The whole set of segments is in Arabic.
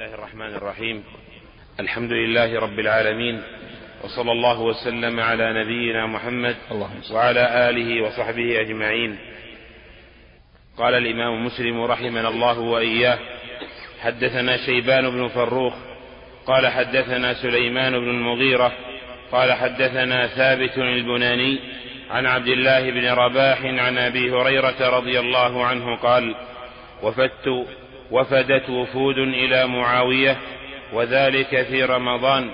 الله الرحمن الرحيم. الحمد لله رب العالمين وصلى الله وسلم على نبينا محمد وعلى آله وصحبه أجمعين. قال الإمام مسلم رحمنا الله وإياه حدثنا شيبان بن فروخ قال حدثنا سليمان بن المغيرة قال حدثنا ثابت البناني عن عبد الله بن رباح عن أبي هريرة رضي الله عنه قال وفدت وفدت وفود إلى معاوية وذلك في رمضان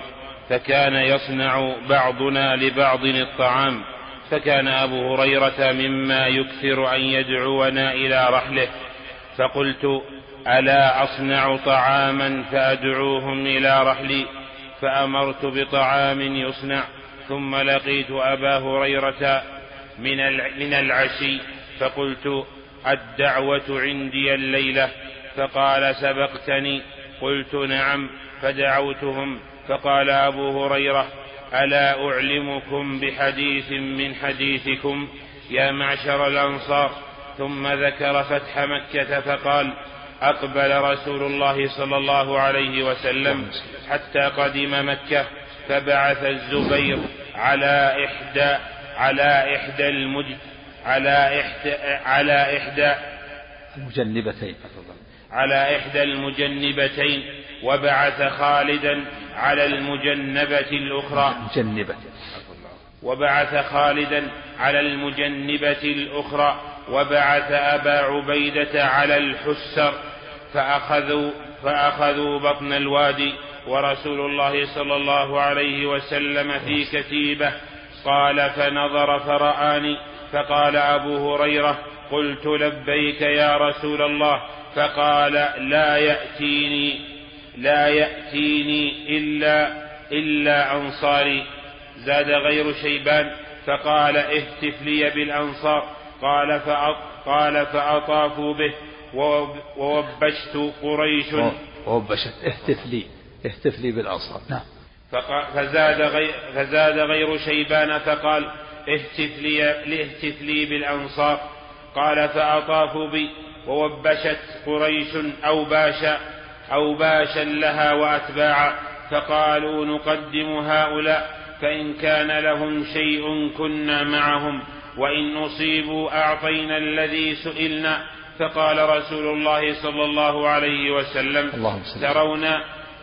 فكان يصنع بعضنا لبعض الطعام فكان أبو هريرة مما يكثر أن يدعونا إلى رحله فقلت ألا أصنع طعاما فأدعوهم إلى رحلي؟ فأمرت بطعام يصنع ثم لقيت أبا هريرة من العشي فقلت الدعوة عندي الليلة. فقال سبقتني قلت نعم فدعوتهم فقال أبو هريرة ألا أعلمكم بحديث من حديثكم يا معشر الأنصار ثم ذكر فتح مكة فقال أقبل رسول الله صلى الله عليه وسلم حتى قدم مكة فبعث الزبير على إحدى على إحدى المج على إحدى على إحدى المجنبتين على إحدى المجنبتين وبعث خالدا على المجنبة الأخرى. مجنبة وبعث خالدا على المجنبة الأخرى وبعث أبا عبيدة على الحسر فأخذوا فأخذوا بطن الوادي. ورسول الله صلى الله عليه وسلم في كتيبة قال فنظر فرآني فقال أبو هريرة قلت لبيك يا رسول الله فقال لا يأتيني لا يأتيني إلا إلا أنصاري. زاد غير شيبان فقال اهتف لي بالأنصار. قال قال فأطافوا به ووبشت قريش. ووبشت. اهتف لي اهتف لي بالأنصار. نعم. فزاد غير, فزاد غير شيبان فقال اهتف لي, اهتف لي بالأنصار. قال فأطافوا بي ووبشت قريش أو باشا أو باشا لها وأتباعا فقالوا نقدم هؤلاء فإن كان لهم شيء كنا معهم وإن أصيبوا أعطينا الذي سئلنا فقال رسول الله صلى الله عليه وسلم ترون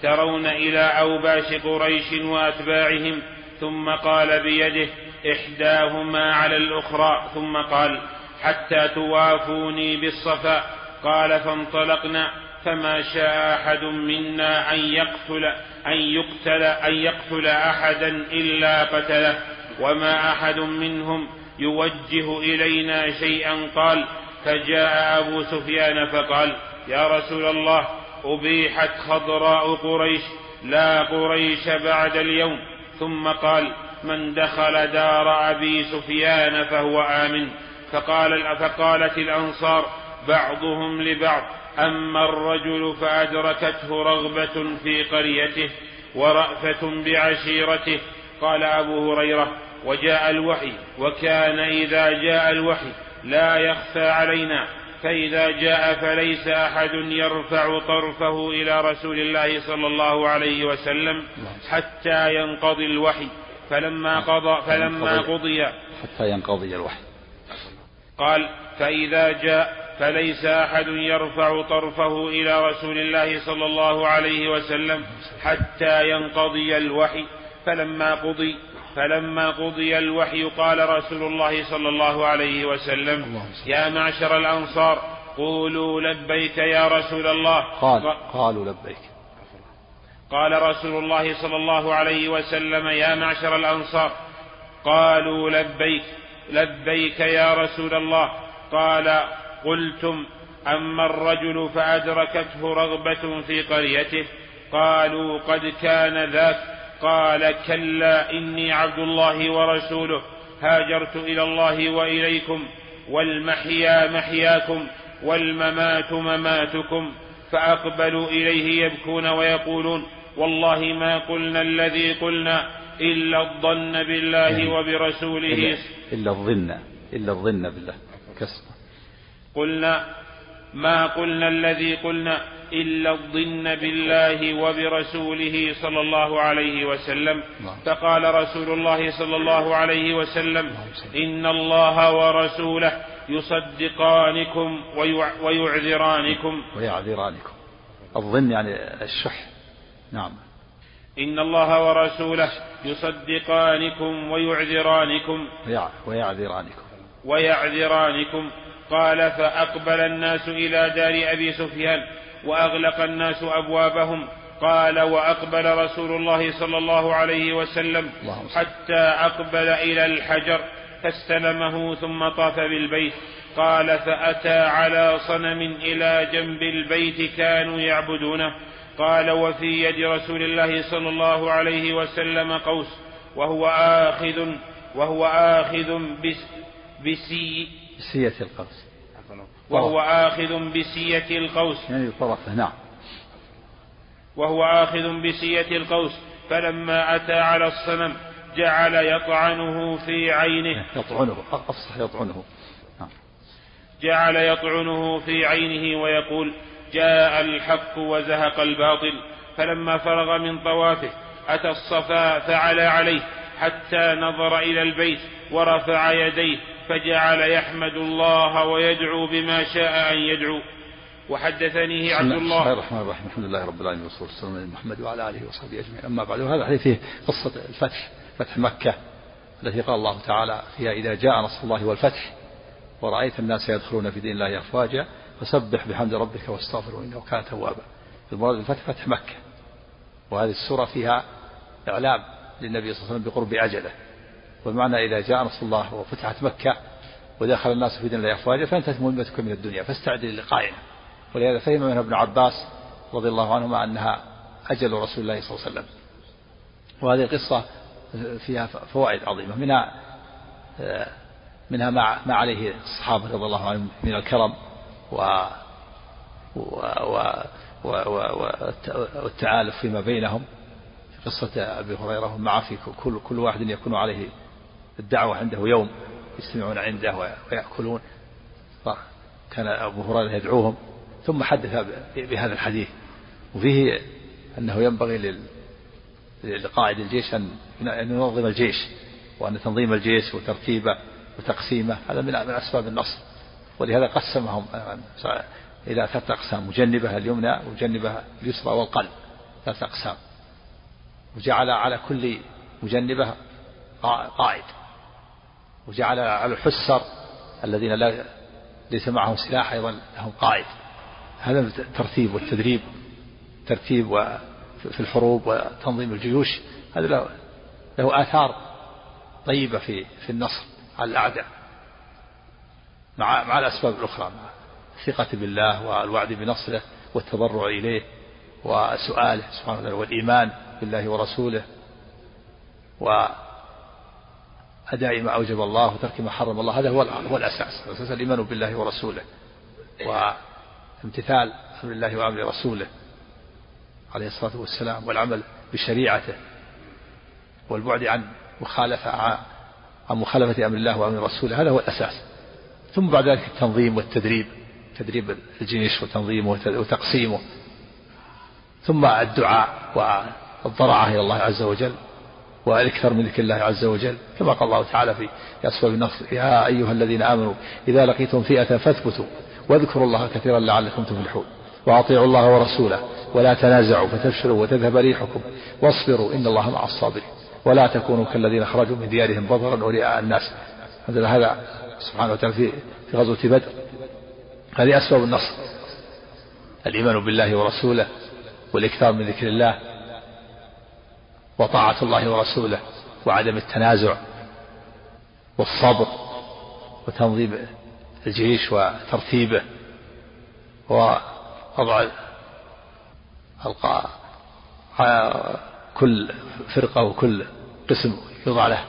ترون إلى أوباش قريش وأتباعهم ثم قال بيده إحداهما على الأخرى ثم قال حتى توافوني بالصفا. قال فانطلقنا فما شاء أحد منا أن يقتل أن يقتل أن يقتل أحدا إلا قتله. وما أحد منهم يوجه إلينا شيئا. قال فجاء أبو سفيان فقال يا رسول الله أبيحت خضراء قريش لا قريش بعد اليوم. ثم قال من دخل دار أبي سفيان فهو آمن. فقال فقالت الأنصار بعضهم لبعض أما الرجل فأدركته رغبة في قريته ورأفة بعشيرته. قال أبو هريرة وجاء الوحي وكان إذا جاء الوحي لا يخفى علينا فإذا جاء فليس أحد يرفع طرفه إلى رسول الله صلى الله عليه وسلم حتى ينقضي الوحي. فلما قضى فلما قضي حتى ينقضي الوحي. قال فإذا جاء فليس أحد يرفع طرفه إلى رسول الله صلى الله عليه وسلم حتى ينقضي الوحي. فلما قضي فلما قضي الوحي قال رسول الله صلى الله عليه وسلم يا معشر الأنصار قولوا لبيك يا رسول الله. قال قالوا لبيك. قال رسول الله صلى الله عليه وسلم يا معشر الأنصار قالوا لبيك. لبيك يا رسول الله. قال قلتم أما الرجل فأدركته رغبة في قريته. قالوا قد كان ذاك. قال كلا إني عبد الله ورسوله. هاجرت إلى الله وإليكم والمحيا محياكم والممات مماتكم فأقبلوا إليه يبكون ويقولون والله ما قلنا الذي قلنا إلا الظن بالله وبرسوله. إلا الظن إلا الظن بالله. قلنا ما قلنا الذي قلنا إلا الظن بالله وبرسوله صلى الله عليه وسلم. نعم. فقال رسول الله صلى الله عليه وسلم إن الله ورسوله يصدقانكم ويع- ويعذرانكم. ويعذرانكم. الظن يعني الشح. نعم. إن الله ورسوله يصدقانكم ويعذرانكم. ويع- ويعذرانكم. ويعذرانكم. قال فأقبل الناس إلى دار أبي سفيان وأغلق الناس أبوابهم. قال وأقبل رسول الله صلى الله عليه وسلم. حتى أقبل إلى الحجر فاستلمه ثم طاف بالبيت. قال فأتى على صنم إلى جنب البيت كانوا يعبدونه. قال وفي يد رسول الله صلى الله عليه وسلم قوس وهو آخذ وهو آخذ بس بسي سية القوس. وهو آخذ بسية القوس. يعني طرفه نعم. وهو آخذ بسية القوس. فلما أتى على الصنم جعل يطعنه في عينه. يطعنه أفصح يطعنه. نعم. جعل يطعنه في عينه ويقول جاء الحق وزهق الباطل فلما فرغ من طوافه أتى الصفا فعلى عليه حتى نظر إلى البيت ورفع يديه فجعل يحمد الله ويدعو بما شاء أن يدعو. وحدثنيه عبد الله. بسم الله الرحمن الرحيم. الحمد لله رب العالمين والصلاة والسلام على محمد وعلى آله وصحبه أجمعين. أما بعد وهذا الحديث فيه قصة الفتح فتح مكة التي قال الله تعالى فيها إذا جاء نصر الله والفتح ورأيت الناس يدخلون في دين الله أفواجا فسبح بحمد ربك واستغفره إنه كان توابا. المراد بالفتح فتح مكة. وهذه السورة فيها إعلام للنبي صلى الله عليه وسلم بقرب أجله. والمعنى إذا جاء نصر الله وفتحت مكة ودخل الناس في دين الله أفواجا فانتهت مهمتك من الدنيا. فاستعد للقائنا ولهذا فهم منها ابن عباس رضي الله عنهما أنها أجل رسول الله صلى الله عليه وسلم. وهذه القصة فيها فوائد عظيمة. منها منها ما ما عليه الصحابة رضي الله عنهم من الكرم. و و و و و والتعالف فيما بينهم في قصة أبي هريرة. مع في كل كل واحد يكون عليه الدعوة عنده يوم يجتمعون عنده ويأكلون. كان أبو هريرة يدعوهم ثم حدث بهذا الحديث. وفيه أنه ينبغي لل لقائد الجيش أن ينظم الجيش وأن تنظيم الجيش وترتيبه وتقسيمه. هذا من أسباب النصر. ولهذا قسمهم. إلى ثلاثة أقسام مجنبة اليمنى ومجنبة اليسرى والقلب. ثلاثة أقسام. وجعل على كل مجنبة قائد وجعل على الحسر الذين لا ليس معهم سلاح أيضا لهم قائد هذا الترتيب والتدريب ترتيب في الحروب وتنظيم الجيوش. هذا له, له آثار طيبة في في النصر على الأعداء. مع مع الأسباب الأخرى مع الثقة بالله والوعد بنصره والتضرع إليه وسؤاله سبحانه وتعالى والإيمان بالله ورسوله. وأداء ما أوجب الله وترك ما حرم الله هذا هو هو الأساس الأساس الإيمان بالله ورسوله وامتثال أمر الله وأمر رسوله عليه الصلاة والسلام والعمل بشريعته والبعد عن مخالفة عن مخالفة أمر الله وأمر رسوله هذا هو الأساس. ثم بعد ذلك التنظيم والتدريب تدريب الجيش وتنظيمه وتقسيمه. ثم الدعاء والضرعة إلى الله عز وجل والإكثار من ذكر الله عز وجل كما قال الله تعالى في أسباب النصر يا أيها الذين آمنوا إذا لقيتم فئة فاثبتوا واذكروا الله كثيرا لعلكم تفلحون وأطيعوا الله ورسوله ولا تنازعوا فتفشلوا وتذهب ريحكم واصبروا إن الله مع الصابرين ولا تكونوا كالذين خرجوا من ديارهم بطرا ورئاء الناس هذا هذا سبحانه وتعالى في في غزوة بدر. هذه أسباب النصر. الإيمان بالله ورسوله والإكثار من ذكر الله وطاعة الله ورسوله وعدم التنازع والصبر وتنظيم الجيش وترتيبه ووضع كل فرقة وكل قسم يوضع له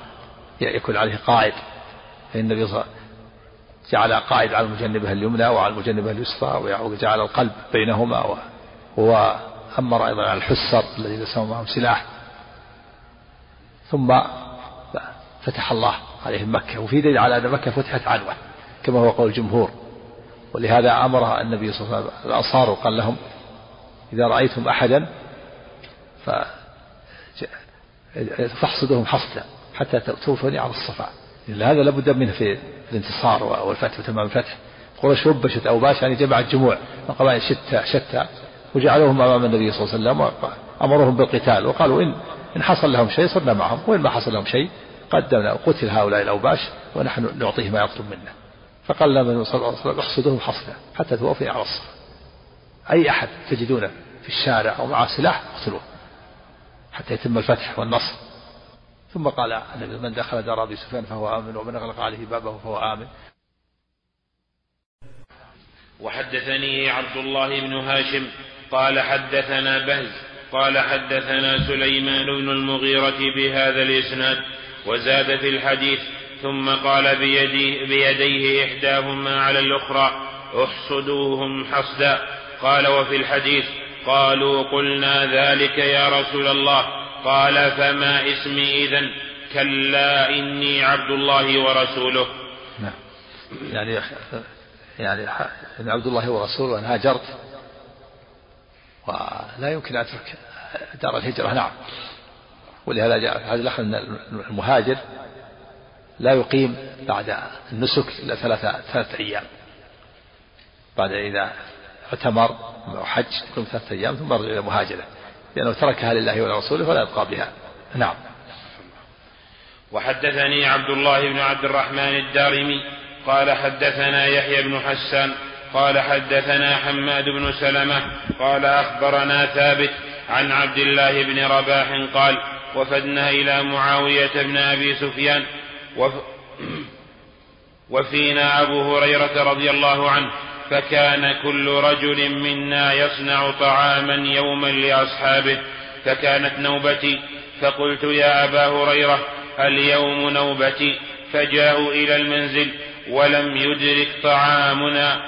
يكون عليه قائد. فالنبي صلى الله عليه وسلم جعل قائد على المجنبة اليمنى وعلى المجنبة اليسرى وجعل القلب بينهما وأمر أيضا على الحسر الذين ليس معهم سلاح. ثم فتح الله عليهم مكة وفي دليل على أن مكة فتحت عنوة كما هو قول الجمهور. ولهذا أمر النبي صلى الله عليه وسلم الأنصار وقال لهم إذا رأيتم أحدا ف فاحصدهم حصدا حتى توفوني على الصفا. هذا لابد منه في الانتصار والفتح وتمام الفتح. قريش وبشت أوباش يعني جمعت جموع من قبائل شتى شتى وجعلوهم أمام النبي صلى الله عليه وسلم وأمرهم بالقتال. وقالوا إن إن حصل لهم شيء صرنا معهم وإن ما حصل لهم شيء قدمنا قتل هؤلاء الأوباش ونحن نعطيه ما يطلب منا. فقال النبي صلى الله عليه وسلم احصدوهم حصدا حتى توفي على الصف أي أحد تجدونه في الشارع أو معه سلاح اقتلوه حتى يتم الفتح والنصر. ثم قال النبي من دخل دار أبي سفيان فهو آمن ومن أغلق عليه بابه فهو آمن. وحدثني عبد الله بن هاشم قال حدثنا بهز قال حدثنا سليمان بن المغيرة بهذا الإسناد وزاد في الحديث ثم قال بيديه, بيديه إحداهما على الأخرى احصدوهم حصدا. قال وفي الحديث قالوا قلنا ذلك يا رسول الله. قال فما اسمي إذا كلا إني عبد الله ورسوله. نعم. يعني يعني إن عبد الله ورسوله أن هاجرت. ولا يمكن أترك دار الهجرة نعم. ولهذا جاء هذا الأخ المهاجر. لا يقيم بعد النسك إلا ثلاثة ثلاثة أيام. بعد إذا اعتمر أو حج يقيم ثلاثة أيام ثم يرجع إلى مهاجرة. لأنه تركها لله ولرسوله فلا يبقى بها. نعم. وحدثني عبد الله بن عبد الرحمن الدارمي قال حدثنا يحيى بن حسان قال حدثنا حماد بن سلمة قال أخبرنا ثابت عن عبد الله بن رباح قال وفدنا إلى معاوية بن أبي سفيان وف وفينا أبو هريرة رضي الله عنه فكان كل رجل منا يصنع طعاما يوما لأصحابه فكانت نوبتي فقلت يا أبا هريرة اليوم نوبتي فجاءوا إلى المنزل ولم يدرك طعامنا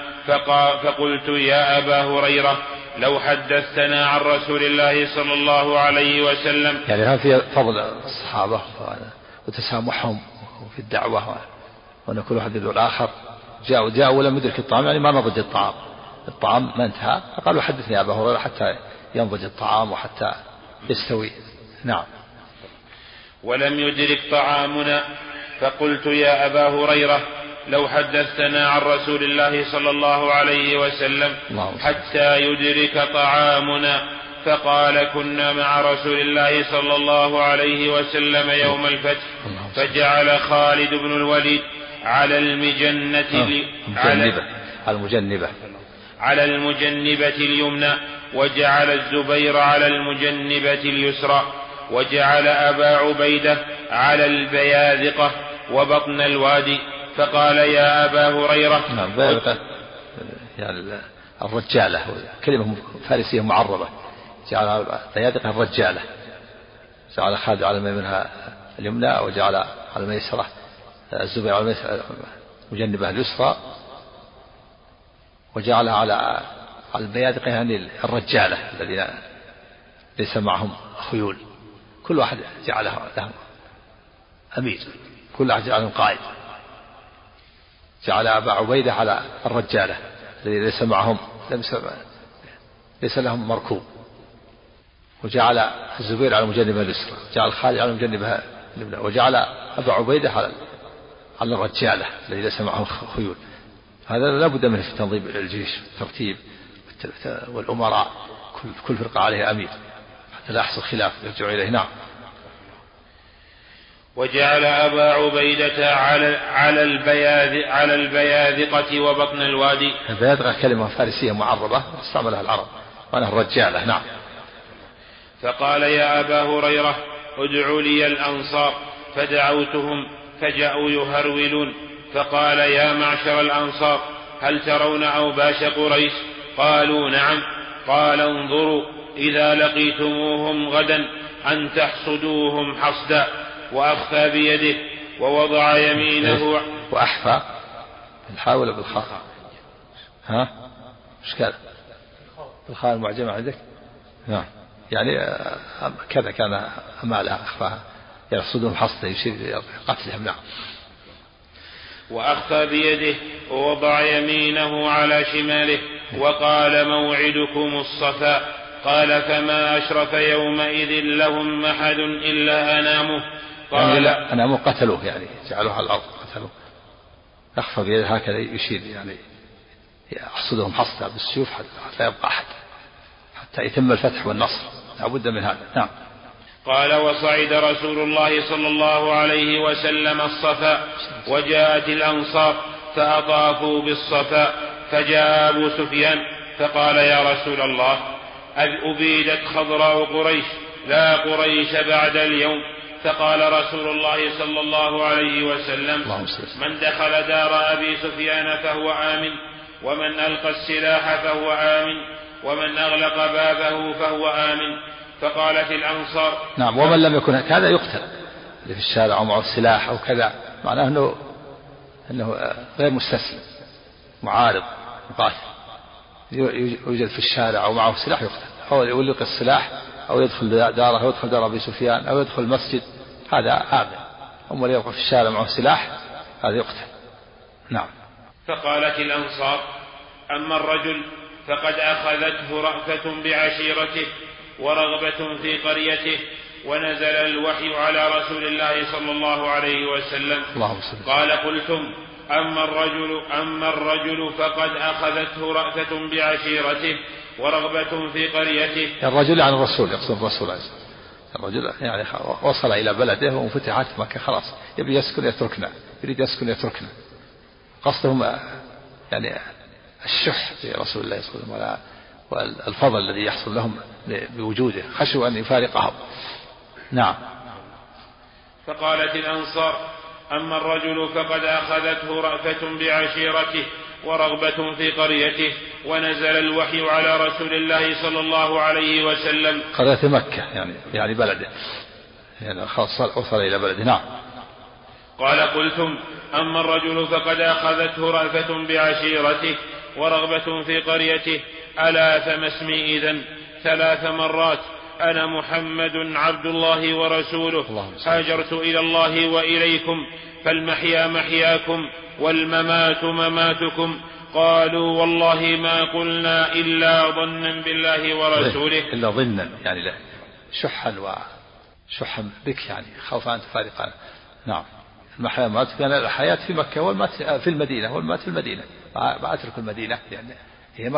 فقلت يا أبا هريرة لو حدثتنا عن رسول الله صلى الله عليه وسلم. يعني هذا في فضل الصحابة وتسامحهم في الدعوة وأن كل واحد يدعو الآخر. جاءوا جاءوا ولم يدرك الطعام يعني ما نضج الطعام. الطعام ما انتهى. فقالوا حدثني أبا هريرة حتى ينضج الطعام وحتى يستوي. نعم. ولم يدرك طعامنا فقلت يا أبا هريرة لو حدثتنا عن رسول الله صلى الله عليه وسلم حتى يدرك طعامنا فقال كنا مع رسول الله صلى الله عليه وسلم يوم الفتح فجعل خالد بن الوليد على المجنة على المجنبة. على المجنبة اليمنى وجعل الزبير على المجنبة اليسرى وجعل أبا عبيدة على البياذقة وبطن الوادي فقال يا أبا هريرة نعم يعني الرجالة كلمة فارسية معربة جعل بيادقة الرجالة جعل خالد على منها اليمنى وجعل على الميسرة الزبير على مجنبة اليسرى وجعلها على على يعني الرجالة الذين ليس معهم خيول. كل واحد جعله لهم أمير كل واحد جعلهم قائد. جعل أبا عبيدة على الرجالة الذي ليس معهم ليس لهم مركوب. وجعل الزبير على المجنبة اليسرى جعل خالد على اليمنى وجعل أبا عبيدة على على الرجالة الذي ليس معه خيول. هذا لا بد منه في تنظيم الجيش والترتيب والأمراء. كل كل فرقة عليها أمير. حتى لا يحصل خلاف يرجع إليه. نعم. وجعل أبا عبيدة على على البياذ على البياذقة وبطن الوادي. البياذقة كلمة فارسية معربة استعملها العرب. وأنا الرجالة. نعم. فقال يا أبا هريرة ادعوا لي الأنصار فدعوتهم. فجاءوا يهرولون. فقال يا معشر الأنصار هل ترون أوباش قريش؟ قالوا نعم. قال انظروا إذا لقيتموهم غدا أن تحصدوهم حصدا. وأخفى بيده ووضع يمينه وأحفى. بالحاء ولا بالخاء. ها؟ إيش قال؟ بالخاء المعجمة عندك؟ نعم. يعني آه، كذا كان أمالها أخفاها. يقصدهم حصدا يشير قتلهم نعم. وأخفى بيده ووضع يمينه على شماله وقال موعدكم الصفا. قال فما أشرف يومئذ لهم أحد إلا أنامه. قال يعني لا أنامه قتلوه يعني جعلوه على الأرض قتلوه. يخفى بيده هكذا يشير يعني. يحصدهم حصدا بالسيوف حتى لا يبقى أحد حتى يتم الفتح والنصر. لا بد من هذا نعم. قال وصعد رسول الله صلى الله عليه وسلم الصفا وجاءت الأنصار فأطافوا بالصفا فجاء أبو سفيان فقال يا رسول الله أبيدت خضراء قريش لا قريش بعد اليوم؟ فقال رسول الله صلى الله عليه وسلم. من دخل دار أبي سفيان فهو آمن ومن ألقى السلاح فهو آمن ومن أغلق بابه فهو آمن. فقالت الأنصار نعم ومن لم يكن هذا يقتل. اللي في الشارع ومعه السلاح أو كذا معناه أنه أنه غير مستسلم معارض مقاتل. يوجد في الشارع أو معه سلاح يقتل. أو يولق السلاح أو يدخل داره أو يدخل دار أبي سفيان أو يدخل المسجد. هذا آمن. أما اللي يبقى في الشارع معه سلاح هذا يقتل. نعم. فقالت الأنصار أما الرجل فقد أخذته رأفة بعشيرته. ورغبة في قريته ونزل الوحي على رسول الله صلى الله عليه وسلم. قال قلتم أما الرجل أما الرجل فقد أخذته رأفة بعشيرته ورغبة في قريته. الرجل عن الرسول يقصد الرسول عليه الرجل يعني وصل إلى بلده وفتحت مكة خلاص. يبي يسكن يتركنا يريد يسكن يتركنا. قصدهم يعني الشح في رسول الله صلى الله عليه وسلم والفضل الذي يحصل لهم بوجوده خشوا أن يفارقهم. نعم. فقالت الأنصار أما الرجل فقد أخذته رأفة بعشيرته ورغبة في قريته ونزل الوحي على رسول الله صلى الله عليه وسلم. قرية مكة يعني يعني بلده. يعني خاصة وصل إلى بلده. نعم. قال قلتم أما الرجل فقد أخذته رأفة بعشيرته ورغبة في قريته ألا فما اسمي إذا ثلاث مرات أنا محمد عبد الله ورسوله. هاجرت إلى الله وإليكم فالمحيا محياكم والممات مماتكم. قالوا والله ما قلنا إلا ظنا بالله ورسوله. إلا ظنا يعني لا. شحا و شحا بك يعني خوف أن تفارقنا نعم. المحيا مات كان الحياة في مكة والمات في المدينة والمات في المدينة. ما أترك المدينة لأن هي,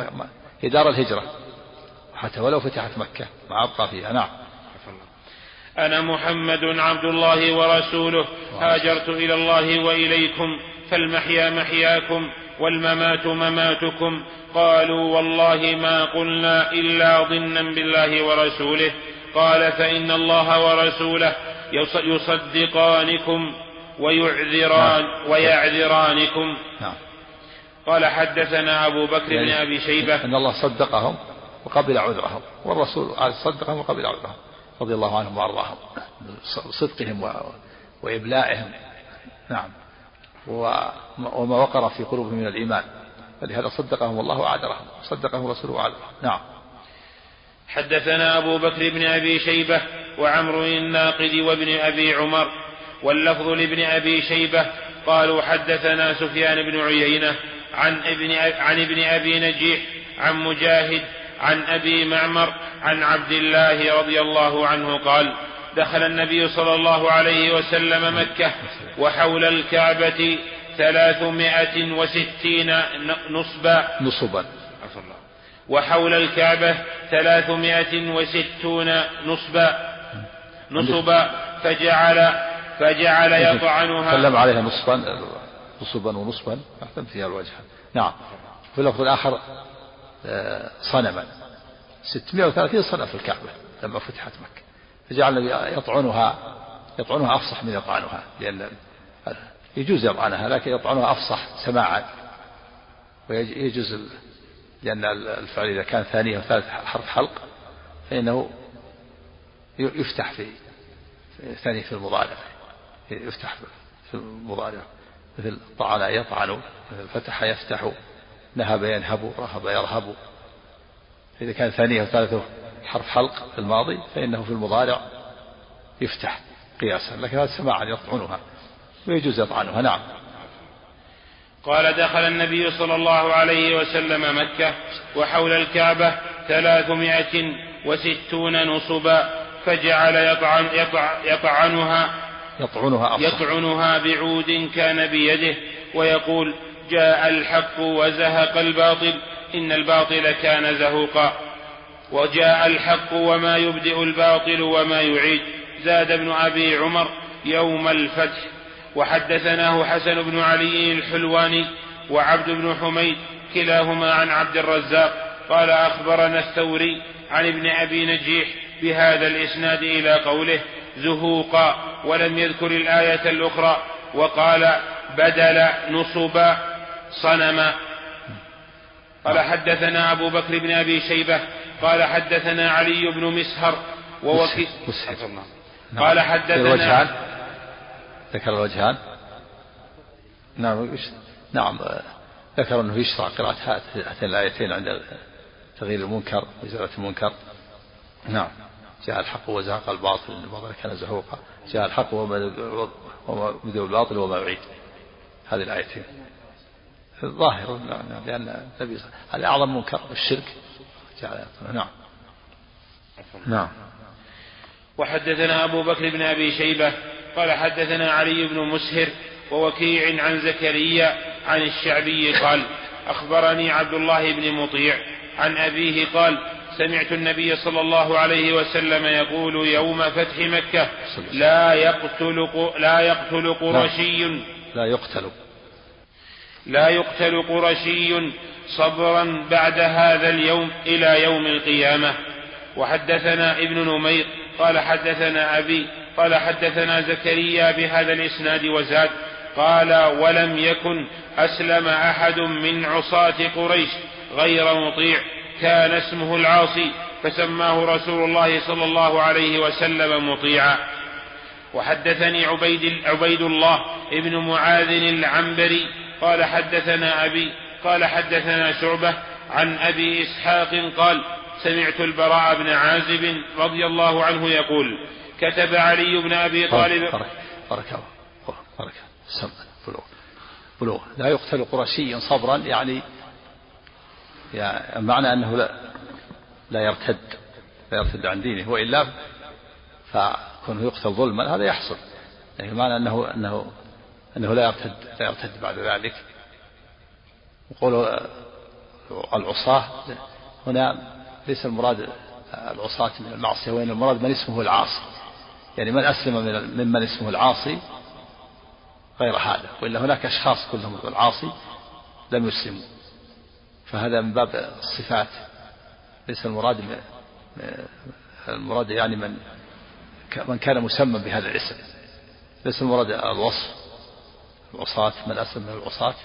هي دار الهجرة. حتى ولو فتحت مكة ما أبقى فيها. نعم. أنا محمد عبد الله ورسوله. هاجرت إلى الله وإليكم فالمحيا محياكم والممات مماتكم. قالوا والله ما قلنا إلا ظنا بالله ورسوله. قال فإن الله ورسوله يصدقانكم ويعذران نعم. ويعذرانكم. نعم. قال حدثنا أبو بكر يعني بن أبي شيبة. أن الله صدقهم وقبل عذرهم والرسول صدقهم وقبل عذرهم رضي الله عنهم وأرضاهم صدقهم وإبلائهم. نعم. وما وقر في قلوبهم من الإيمان. فلهذا صدقهم الله وعذرهم صدقهم رسوله وعذرهم نعم. حدثنا أبو بكر بن أبي شيبة وعمر الناقد وابن أبي عمر واللفظ لابن أبي شيبة قالوا حدثنا سفيان بن عيينة عن ابن عن ابن أبي نجيح عن مجاهد عن أبي معمر عن عبد الله رضي الله عنه قال دخل النبي صلى الله عليه وسلم مكة وحول الكعبة ثلاثمائة وستين نصبا. نصبا. وحول الكعبة ثلاثمائة وستون نصبا. نصبا فجعل فجعل يطعنها. تكلم عليها نصبا. نصبا ونصبا. أحسن فيها الوجه. نعم. في اللفظ الآخر آه، صنما. 630 صنم في الكعبة لما فتحت مكة. فجعل يطعنها يطعنها أفصح من يطعنها لأن يجوز يطعنها لكن يطعنها أفصح سماعا. ويجوز لأن الفعل إذا كان ثانية وثالث حرف حلق فإنه يفتح في ثاني في المضارع. يفتح في المضارع. مثل طعن يطعن مثل فتح يفتح نهب ينهب رهب يرهب. إذا كان ثانية وثالثة حرف حلق في الماضي فإنه في المضارع يفتح قياسا لكن هذا سماعا يطعنها ويجوز يطعنها. نعم. قال دخل النبي صلى الله عليه وسلم مكة وحول الكعبة ثلاثمائة وستون نصبا فجعل يطعن يطع يطعنها يطعنها أفصح. يطعنها بعود كان بيده ويقول جاء الحق وزهق الباطل إن الباطل كان زهوقا. وجاء الحق وما يبدئ الباطل وما يعيد. زاد ابن أبي عمر يوم الفتح. وحدثناه حسن بن علي الحلواني وعبد بن حميد كلاهما عن عبد الرزاق. قال أخبرنا الثوري عن ابن أبي نجيح بهذا الإسناد إلى قوله زهوقا. ولم يذكر الآية الأخرى وقال بدل نصبا صنما قال حدثنا أبو بكر بن أبي شيبة قال حدثنا علي بن مسهر ووكيل نعم. قال حدثنا ذكر الوجهان نعم نعم ذكر أنه يشرع قراءة هاتين الآيتين عند تغيير المنكر وإزالة المنكر. نعم. جاء الحق وزهق الباطل الباطل كان زهوقا. جاء الحق وما بدو الباطل وما يعيد. هذه الآيتين. ظاهر لأن النبي هذا أعظم منكر الشرك. جاء نعم. نعم. وحدثنا أبو بكر بن أبي شيبة قال حدثنا علي بن مسهر ووكيع عن زكريا عن الشعبي قال أخبرني عبد الله بن مطيع عن أبيه قال سمعت النبي صلى الله عليه وسلم يقول يوم فتح مكة لا يقتل لا يقتل قرشي. لا يقتل. لا يقتل قرشي صبرا بعد هذا اليوم إلى يوم القيامة. وحدثنا ابن نمير قال حدثنا أبي قال حدثنا زكريا بهذا الإسناد وزاد قال ولم يكن أسلم أحد من عصاة قريش غير مطيع. كان اسمه العاصي فسماه رسول الله صلى الله عليه وسلم مطيعا وحدثني عبيد, عبيد الله ابن معاذ العنبري قال حدثنا أبي قال حدثنا شعبة عن أبي إسحاق قال سمعت البراء بن عازب رضي الله عنه يقول كتب علي بن أبي طالب بركة بركة بركة سم بلوغ بلوغ لا يقتل قرشي صبرا يعني يعني معنى أنه لا لا يرتد لا يرتد عن دينه. وإلا فكونه يقتل ظلما هذا يحصل. يعني معنى أنه أنه أنه لا يرتد لا يرتد بعد ذلك. يقول العصاة هنا ليس المراد العصاة من المعصية وإن المراد من اسمه العاصي. يعني من أسلم من ممن اسمه العاصي غير هذا وإلا هناك أشخاص كلهم العاصي لم يسلموا. فهذا من باب الصفات. ليس المراد المراد يعني من من كان مسمى بهذا الاسم. ليس المراد الوصف. العصاة من أسلم من العصاة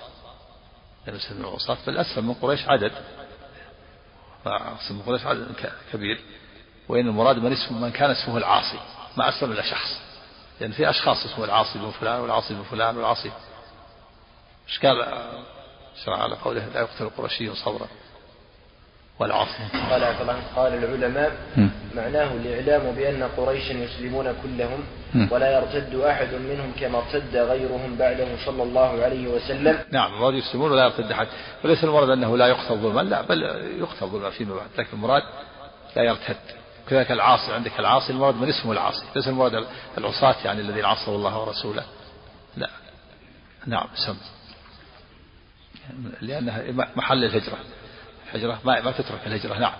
لم يسلم من العصاة بل أسلم من قريش عدد. أسلم من قريش عدد كبير. وإن المراد من اسمه من كان اسمه العاصي. ما أسلم إلا شخص. لأن يعني في أشخاص اسمه العاصي بن فلان والعاصي بن فلان والعاصي. إشكال شرع على قوله لا يقتل قرشي صبرا. والعصر قال قال العلماء معناه الإعلام بأن قريشا يسلمون كلهم ولا يرتد أحد منهم كما ارتد غيرهم بعده صلى الله عليه وسلم. نعم المراد يسلمون ولا يرتد أحد. وليس المراد أنه لا يقتل ظلما لا بل يقتل ظلما فيما بعد. لكن المراد لا يرتد. كذلك العاصي عندك العاصي المراد من اسمه العاصي. ليس المراد العصاة يعني الذين عصوا الله ورسوله. لا. نعم سم. لأنها محل الهجرة. الهجرة ما, تترك الهجرة نعم.